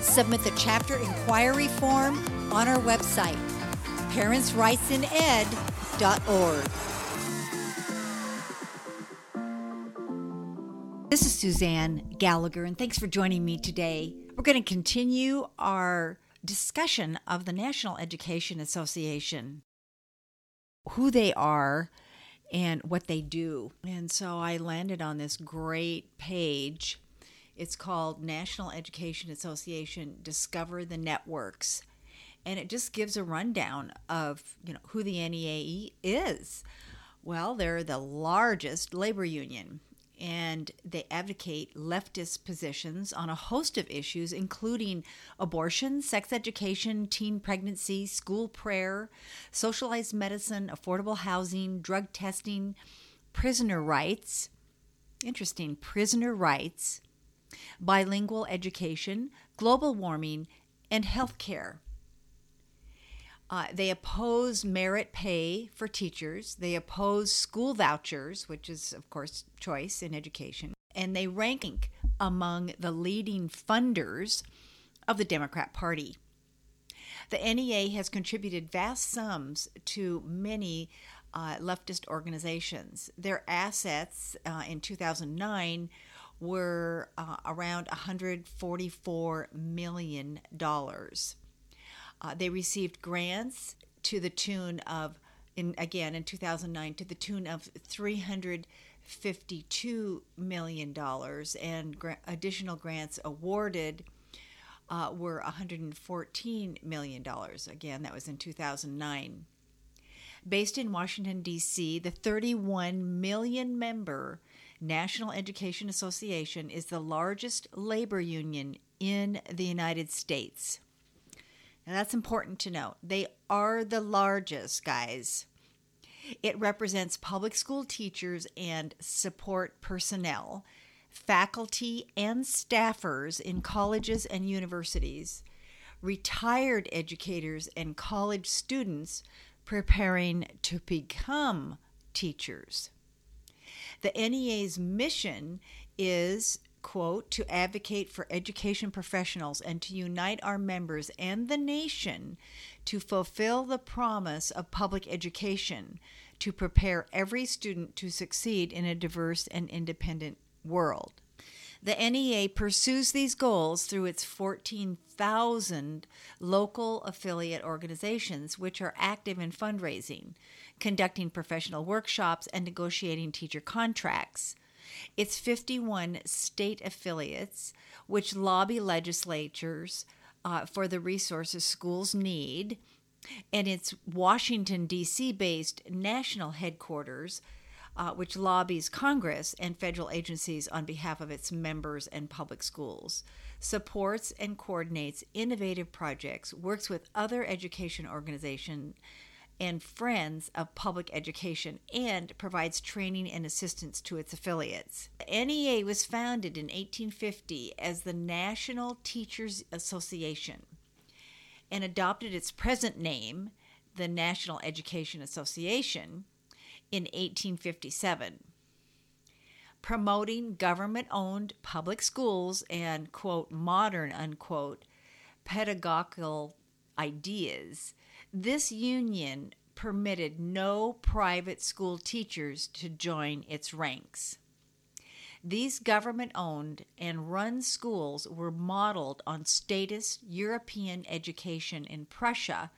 Submit the chapter inquiry form on our website, parentsrightsined.org. This is Suzanne Gallagher, and thanks for joining me today. We're going to continue our discussion of the National Education Association, who they are, and what they do. And so I landed on this great page. It's called National Education Association Discover the Networks. And it just gives a rundown of, you know, who the NEAE is. Well, they're the largest labor union and they advocate leftist positions on a host of issues, including abortion, sex education, teen pregnancy, school prayer, socialized medicine, affordable housing, drug testing, prisoner rights. Interesting, prisoner rights, bilingual education, global warming, and health care. Uh, they oppose merit pay for teachers. They oppose school vouchers, which is, of course, choice in education. And they rank among the leading funders of the Democrat Party. The NEA has contributed vast sums to many uh, leftist organizations. Their assets uh, in 2009 were uh, around $144 million. Uh, they received grants to the tune of, in again in 2009, to the tune of 352 million dollars, and gra- additional grants awarded uh, were 114 million dollars. Again, that was in 2009. Based in Washington D.C., the 31 million member National Education Association is the largest labor union in the United States. And that's important to note. They are the largest, guys. It represents public school teachers and support personnel, faculty and staffers in colleges and universities, retired educators and college students preparing to become teachers. The NEA's mission is quote, to advocate for education professionals and to unite our members and the nation to fulfill the promise of public education, to prepare every student to succeed in a diverse and independent world. The NEA pursues these goals through its 14,000 local affiliate organizations, which are active in fundraising, conducting professional workshops, and negotiating teacher contracts. Its 51 state affiliates, which lobby legislatures uh, for the resources schools need, and its Washington, D.C. based national headquarters, uh, which lobbies Congress and federal agencies on behalf of its members and public schools, supports and coordinates innovative projects, works with other education organizations and Friends of Public Education and provides training and assistance to its affiliates. The NEA was founded in 1850 as the National Teachers Association and adopted its present name, the National Education Association, in 1857. Promoting government owned public schools and, quote, modern, unquote, pedagogical ideas this union permitted no private school teachers to join its ranks. These government owned and run schools were modeled on statist European education in Prussia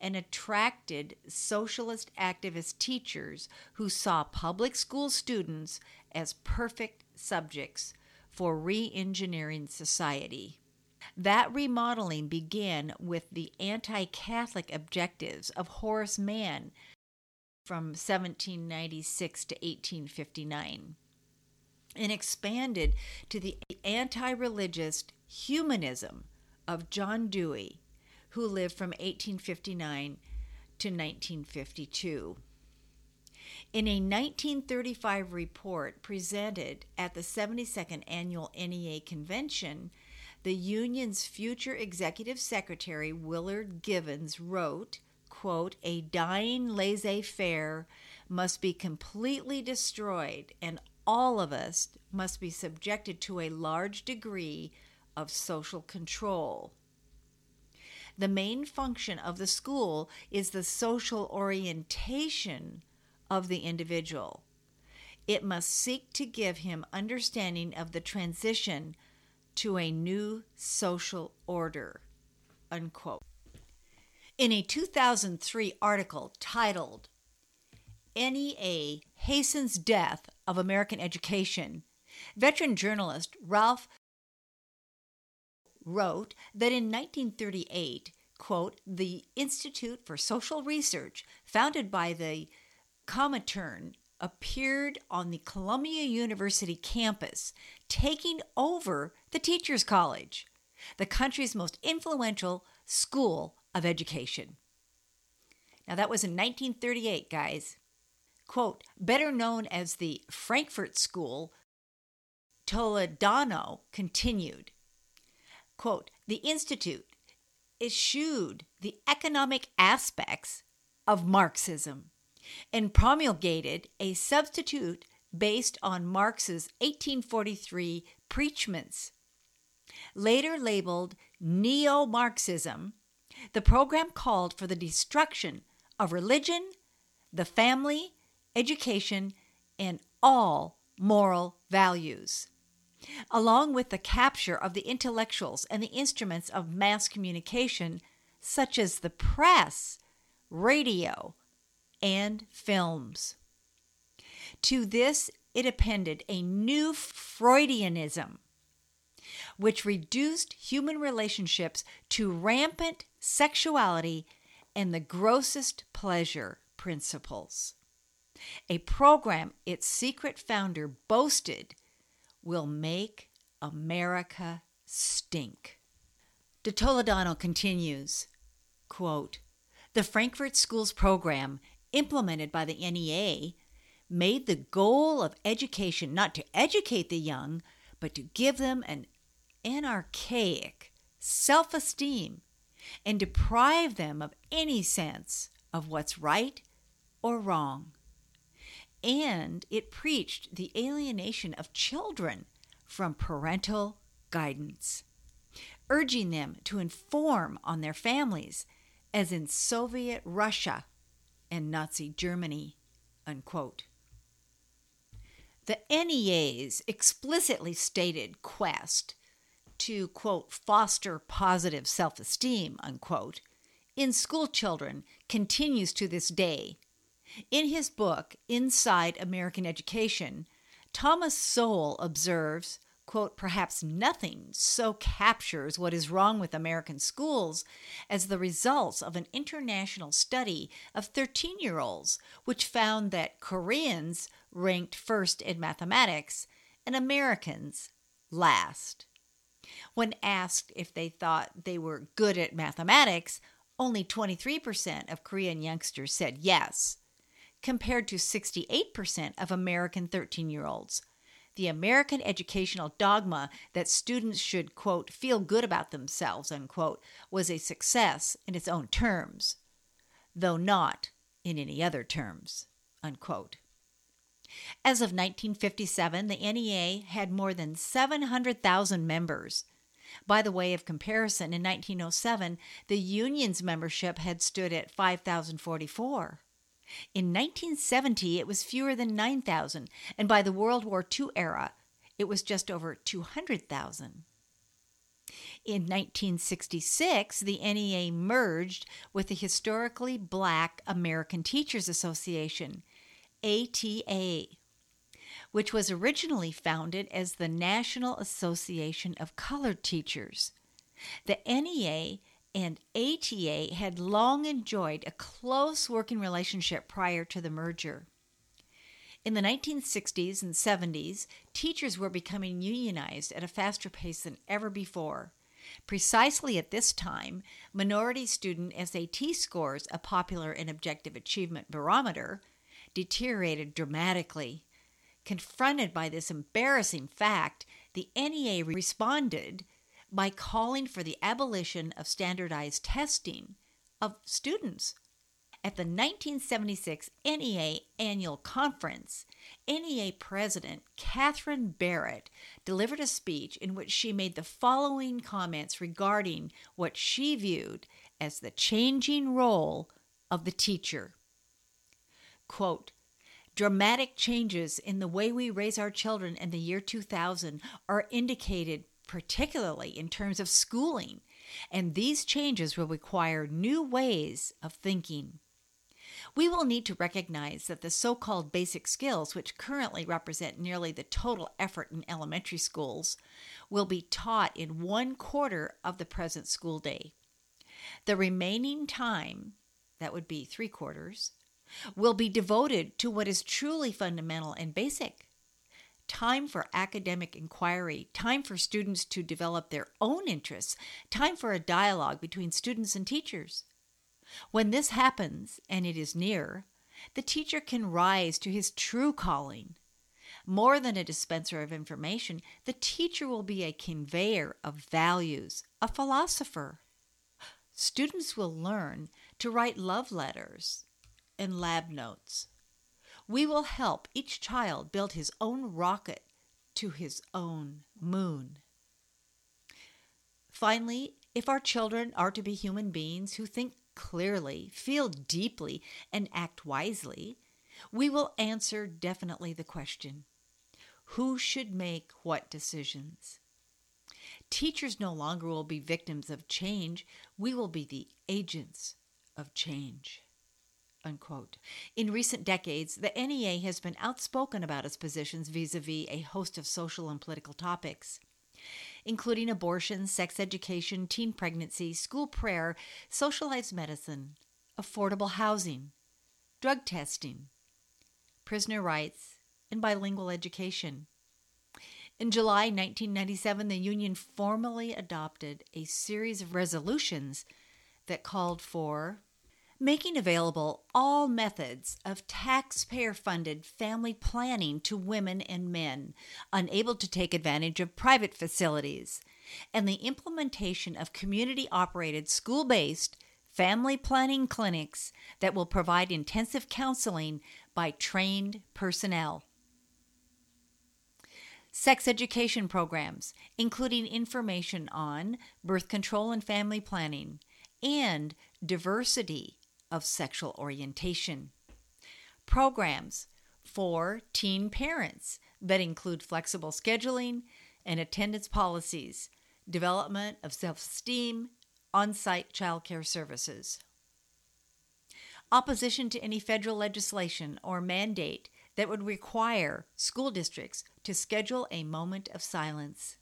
and attracted socialist activist teachers who saw public school students as perfect subjects for re engineering society. That remodeling began with the anti Catholic objectives of Horace Mann from 1796 to 1859 and expanded to the anti religious humanism of John Dewey, who lived from 1859 to 1952. In a 1935 report presented at the 72nd Annual NEA Convention, the union's future executive secretary, Willard Givens, wrote, quote, A dying laissez faire must be completely destroyed, and all of us must be subjected to a large degree of social control. The main function of the school is the social orientation of the individual. It must seek to give him understanding of the transition to a new social order. Unquote. In a 2003 article titled NEA Hastens Death of American Education, veteran journalist Ralph wrote that in 1938, quote, the Institute for Social Research, founded by the Comintern, appeared on the Columbia University campus, taking over the Teachers College, the country's most influential school of education. Now, that was in 1938, guys. Quote, better known as the Frankfurt School, Toledano continued. Quote, the Institute eschewed the economic aspects of Marxism and promulgated a substitute based on Marx's 1843 preachments. Later labeled Neo Marxism, the program called for the destruction of religion, the family, education, and all moral values, along with the capture of the intellectuals and the instruments of mass communication, such as the press, radio, and films. To this, it appended a new Freudianism, which reduced human relationships to rampant sexuality and the grossest pleasure principles. A program its secret founder boasted will make America stink. De Toledano continues, quote, The Frankfurt Schools program implemented by the NEA made the goal of education not to educate the young, but to give them an anarchaic self esteem and deprive them of any sense of what's right or wrong. And it preached the alienation of children from parental guidance, urging them to inform on their families, as in Soviet Russia and Nazi Germany. Unquote. The NEA's explicitly stated quest to, quote, foster positive self esteem, unquote, in school children continues to this day. In his book, Inside American Education, Thomas Sowell observes quote, perhaps nothing so captures what is wrong with American schools as the results of an international study of 13 year olds, which found that Koreans ranked first in mathematics and Americans last. When asked if they thought they were good at mathematics, only 23% of Korean youngsters said yes, compared to 68% of American 13 year olds the American educational dogma that students should, quote, feel good about themselves, unquote, was a success in its own terms, though not in any other terms, unquote. As of 1957, the NEA had more than 700,000 members. By the way of comparison, in 1907, the union's membership had stood at 5,044. In 1970, it was fewer than 9,000, and by the World War II era, it was just over 200,000. In 1966, the NEA merged with the historically black American Teachers Association, ATA, which was originally founded as the National Association of Colored Teachers. The NEA and ATA had long enjoyed a close working relationship prior to the merger. In the 1960s and 70s, teachers were becoming unionized at a faster pace than ever before. Precisely at this time, minority student SAT scores, a popular and objective achievement barometer, deteriorated dramatically. Confronted by this embarrassing fact, the NEA responded by calling for the abolition of standardized testing of students. At the 1976 NEA Annual Conference, NEA President Catherine Barrett delivered a speech in which she made the following comments regarding what she viewed as the changing role of the teacher. Quote, Dramatic changes in the way we raise our children in the year 2000 are indicated particularly in terms of schooling, and these changes will require new ways of thinking. We will need to recognize that the so called basic skills, which currently represent nearly the total effort in elementary schools, will be taught in one quarter of the present school day. The remaining time, that would be three quarters, will be devoted to what is truly fundamental and basic time for academic inquiry, time for students to develop their own interests, time for a dialogue between students and teachers. When this happens, and it is near, the teacher can rise to his true calling. More than a dispenser of information, the teacher will be a conveyor of values, a philosopher. Students will learn to write love letters and lab notes. We will help each child build his own rocket to his own moon. Finally, if our children are to be human beings who think clearly, feel deeply, and act wisely, we will answer definitely the question who should make what decisions? Teachers no longer will be victims of change, we will be the agents of change. Unquote. In recent decades, the NEA has been outspoken about its positions vis a vis a host of social and political topics including abortion, sex education, teen pregnancy, school prayer, socialized medicine, affordable housing, drug testing, prisoner rights, and bilingual education. In July 1997, the Union formally adopted a series of resolutions that called for making available all methods of taxpayer funded family planning to women and men unable to take advantage of private facilities, and the implementation of community operated school based family planning clinics that will provide intensive counseling by trained personnel. Sex education programs, including information on birth control and family planning, and diversity of sexual orientation. Programs for teen parents that include flexible scheduling and attendance policies, development of self esteem, on site childcare services. Opposition to any federal legislation or mandate that would require school districts to schedule a moment of silence.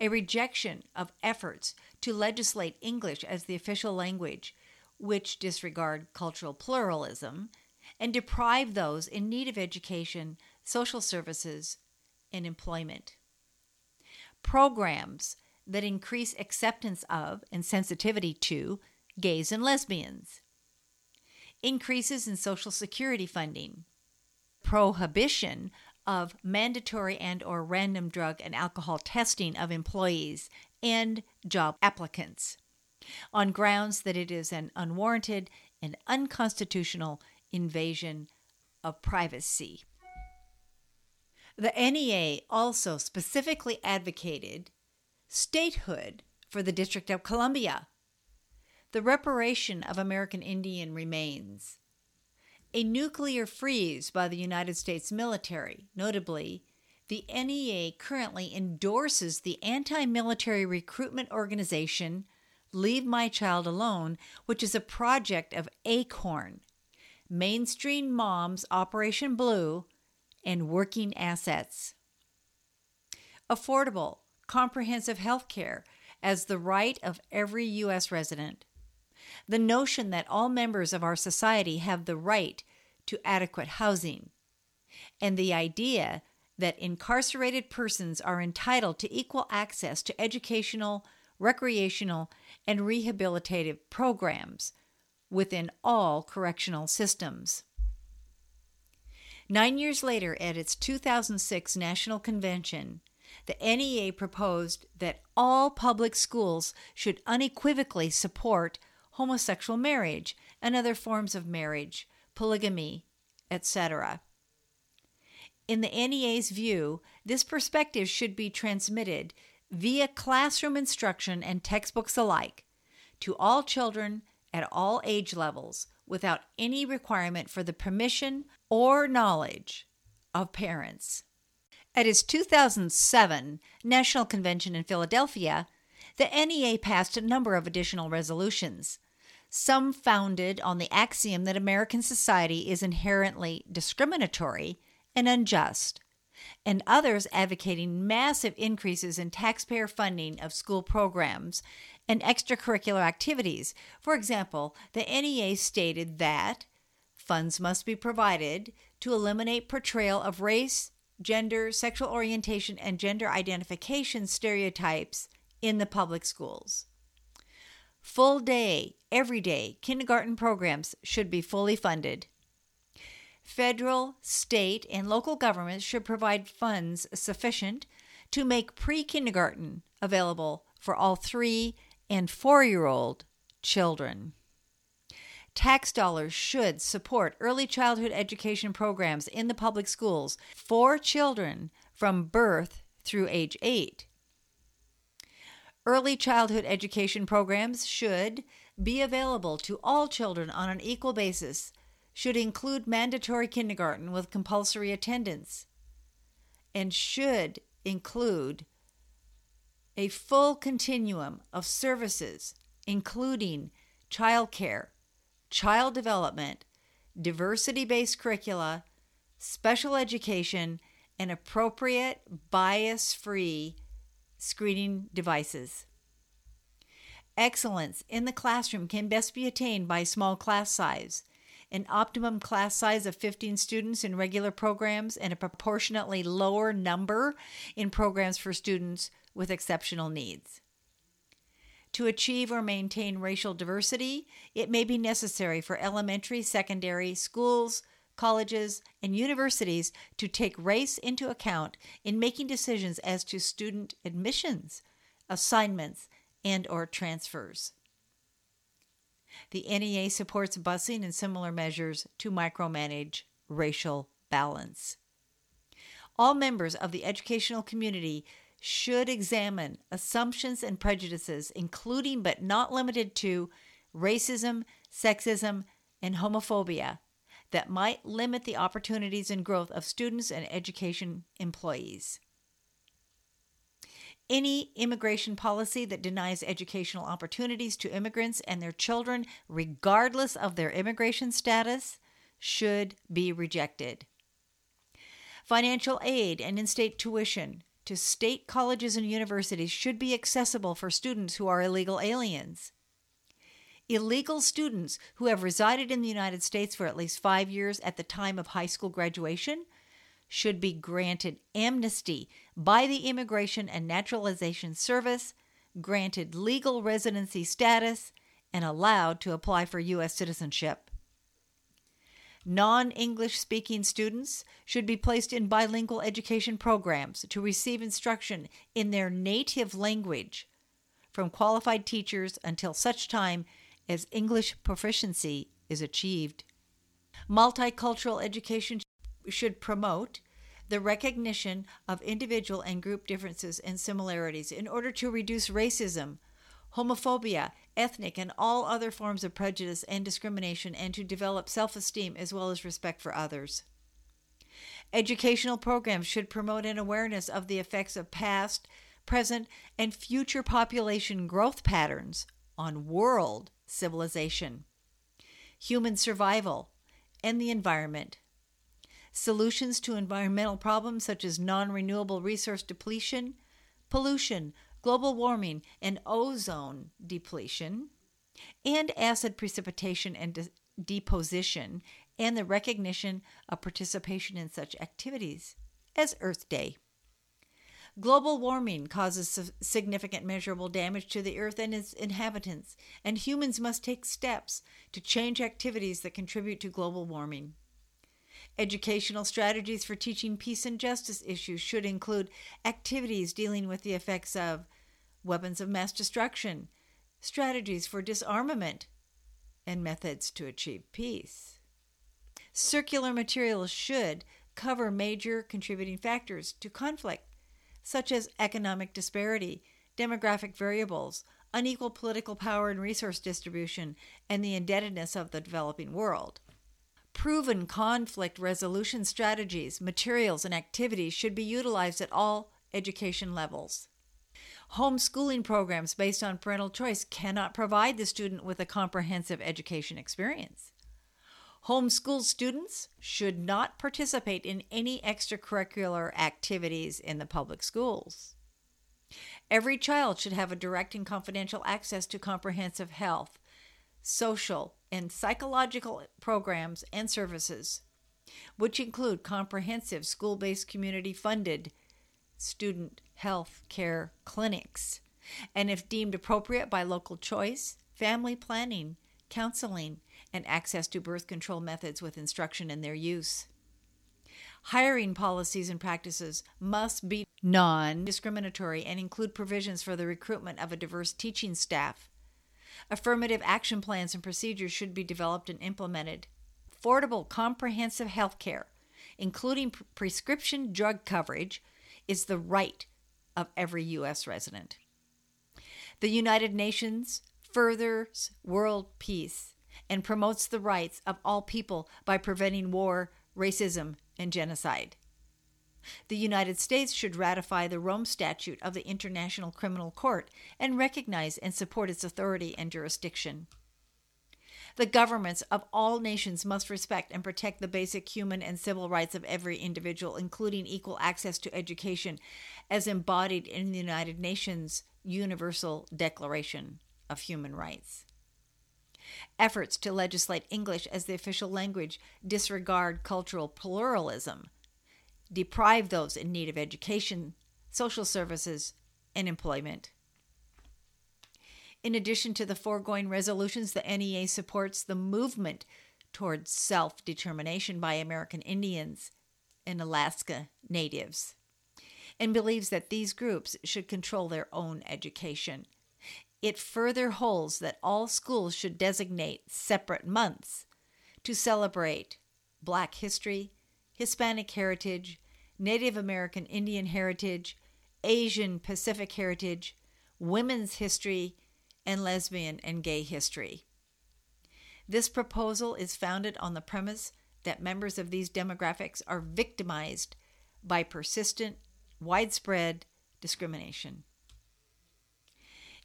A rejection of efforts to legislate English as the official language which disregard cultural pluralism and deprive those in need of education, social services, and employment. Programs that increase acceptance of and sensitivity to gays and lesbians. Increases in Social Security funding. Prohibition of mandatory and or random drug and alcohol testing of employees and job applicants on grounds that it is an unwarranted and unconstitutional invasion of privacy. The NEA also specifically advocated statehood for the District of Columbia, the reparation of American Indian remains, a nuclear freeze by the United States military, notably The NEA currently endorses the anti military recruitment organization Leave My Child Alone, which is a project of ACORN, Mainstream Moms Operation Blue, and Working Assets. Affordable, comprehensive health care as the right of every U.S. resident. The notion that all members of our society have the right to adequate housing. And the idea that incarcerated persons are entitled to equal access to educational, recreational, and rehabilitative programs within all correctional systems. Nine years later, at its 2006 National Convention, the NEA proposed that all public schools should unequivocally support homosexual marriage and other forms of marriage, polygamy, etc. In the NEA's view, this perspective should be transmitted via classroom instruction and textbooks alike to all children at all age levels without any requirement for the permission or knowledge of parents. At its 2007 National Convention in Philadelphia, the NEA passed a number of additional resolutions, some founded on the axiom that American society is inherently discriminatory and unjust, and others advocating massive increases in taxpayer funding of school programs and extracurricular activities. For example, the NEA stated that funds must be provided to eliminate portrayal of race, gender, sexual orientation, and gender identification stereotypes in the public schools. Full day, every day kindergarten programs should be fully funded. Federal, state, and local governments should provide funds sufficient to make pre kindergarten available for all three and four year old children. Tax dollars should support early childhood education programs in the public schools for children from birth through age 8. Early childhood education programs should be available to all children on an equal basis should include mandatory kindergarten with compulsory attendance and should include a full continuum of services, including childcare, child development, diversity based curricula, special education, and appropriate bias free screening devices. Excellence in the classroom can best be attained by small class size an optimum class size of 15 students in regular programs, and a proportionately lower number in programs for students with exceptional needs. To achieve or maintain racial diversity, it may be necessary for elementary, secondary schools, colleges, and universities to take race into account in making decisions as to student admissions, assignments, and or transfers. The NEA supports busing and similar measures to micromanage racial balance. All members of the educational community should examine assumptions and prejudices, including but not limited to racism, sexism, and homophobia, that might limit the opportunities and growth of students and education employees. Any immigration policy that denies educational opportunities to immigrants and their children, regardless of their immigration status, should be rejected. Financial aid and in state tuition to state colleges and universities should be accessible for students who are illegal aliens. Illegal students who have resided in the United States for at least five years at the time of high school graduation should be granted amnesty by the Immigration and Naturalization Service, granted legal residency status, and allowed to apply for U.S. citizenship. Non English speaking students should be placed in bilingual education programs to receive instruction in their native language from qualified teachers until such time as English proficiency is achieved. Multicultural education should promote the recognition of individual and group differences and similarities in order to reduce racism, homophobia, ethnic, and all other forms of prejudice and discrimination, and to develop self esteem as well as respect for others. Educational programs should promote an awareness of the effects of past, present, and future population growth patterns on world civilization, human survival, and the environment. Solutions to environmental problems such as non renewable resource depletion, pollution, global warming, and ozone depletion, and acid precipitation and de- deposition, and the recognition of participation in such activities as Earth Day. Global warming causes significant measurable damage to the earth and its inhabitants, and humans must take steps to change activities that contribute to global warming. Educational strategies for teaching peace and justice issues should include activities dealing with the effects of weapons of mass destruction, strategies for disarmament, and methods to achieve peace. Circular materials should cover major contributing factors to conflict, such as economic disparity, demographic variables, unequal political power and resource distribution, and the indebtedness of the developing world. Proven conflict resolution strategies, materials, and activities should be utilized at all education levels. Homeschooling programs based on parental choice cannot provide the student with a comprehensive education experience. Homeschool students should not participate in any extracurricular activities in the public schools. Every child should have a direct and confidential access to comprehensive health, social, and psychological programs and services, which include comprehensive school based community funded student health care clinics, and if deemed appropriate by local choice, family planning, counseling, and access to birth control methods with instruction in their use. Hiring policies and practices must be non discriminatory and include provisions for the recruitment of a diverse teaching staff Affirmative action plans and procedures should be developed and implemented. Affordable, comprehensive health care, including pre- prescription drug coverage, is the right of every U.S. resident. The United Nations furthers world peace and promotes the rights of all people by preventing war, racism, and genocide. The United States should ratify the Rome Statute of the International Criminal Court and recognize and support its authority and jurisdiction. The governments of all nations must respect and protect the basic human and civil rights of every individual, including equal access to education, as embodied in the United Nations Universal Declaration of Human Rights. Efforts to legislate English as the official language disregard cultural pluralism deprive those in need of education, social services, and employment. In addition to the foregoing resolutions, the NEA supports the movement towards self determination by American Indians and Alaska Natives and believes that these groups should control their own education. It further holds that all schools should designate separate months to celebrate Black history, Hispanic heritage, Native American Indian heritage, Asian Pacific heritage, women's history, and lesbian and gay history. This proposal is founded on the premise that members of these demographics are victimized by persistent, widespread discrimination.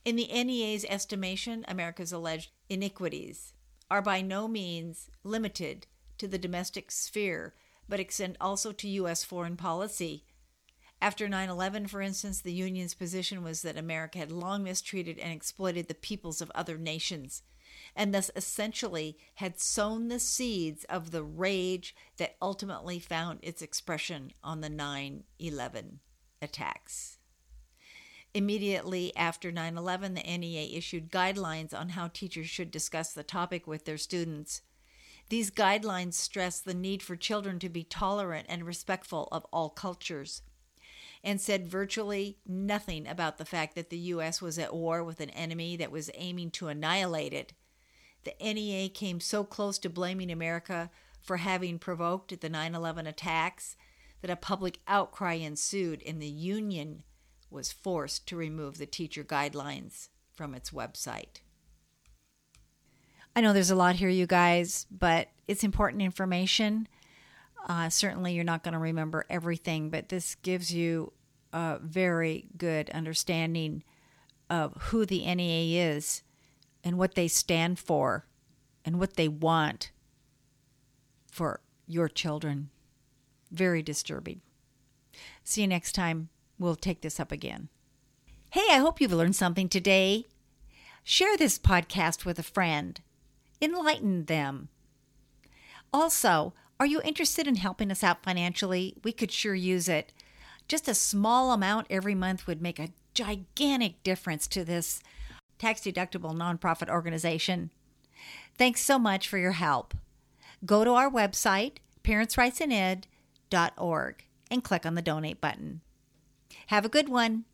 In the NEA's estimation, America's alleged iniquities are by no means limited to the domestic sphere but extend also to U.S. foreign policy. After 9 11, for instance, the Union's position was that America had long mistreated and exploited the peoples of other nations, and thus essentially had sown the seeds of the rage that ultimately found its expression on the 9 11 attacks. Immediately after 9 11, the NEA issued guidelines on how teachers should discuss the topic with their students. These guidelines stress the need for children to be tolerant and respectful of all cultures, and said virtually nothing about the fact that the U.S. was at war with an enemy that was aiming to annihilate it. The NEA came so close to blaming America for having provoked the 9 11 attacks that a public outcry ensued, and the Union was forced to remove the teacher guidelines from its website. I know there's a lot here, you guys, but it's important information. Uh, certainly, you're not going to remember everything, but this gives you a very good understanding of who the NEA is and what they stand for and what they want for your children. Very disturbing. See you next time. We'll take this up again. Hey, I hope you've learned something today. Share this podcast with a friend, enlighten them. Also, are you interested in helping us out financially? We could sure use it. Just a small amount every month would make a gigantic difference to this tax deductible nonprofit organization. Thanks so much for your help. Go to our website, parentsrightsined.org, and click on the donate button. Have a good one.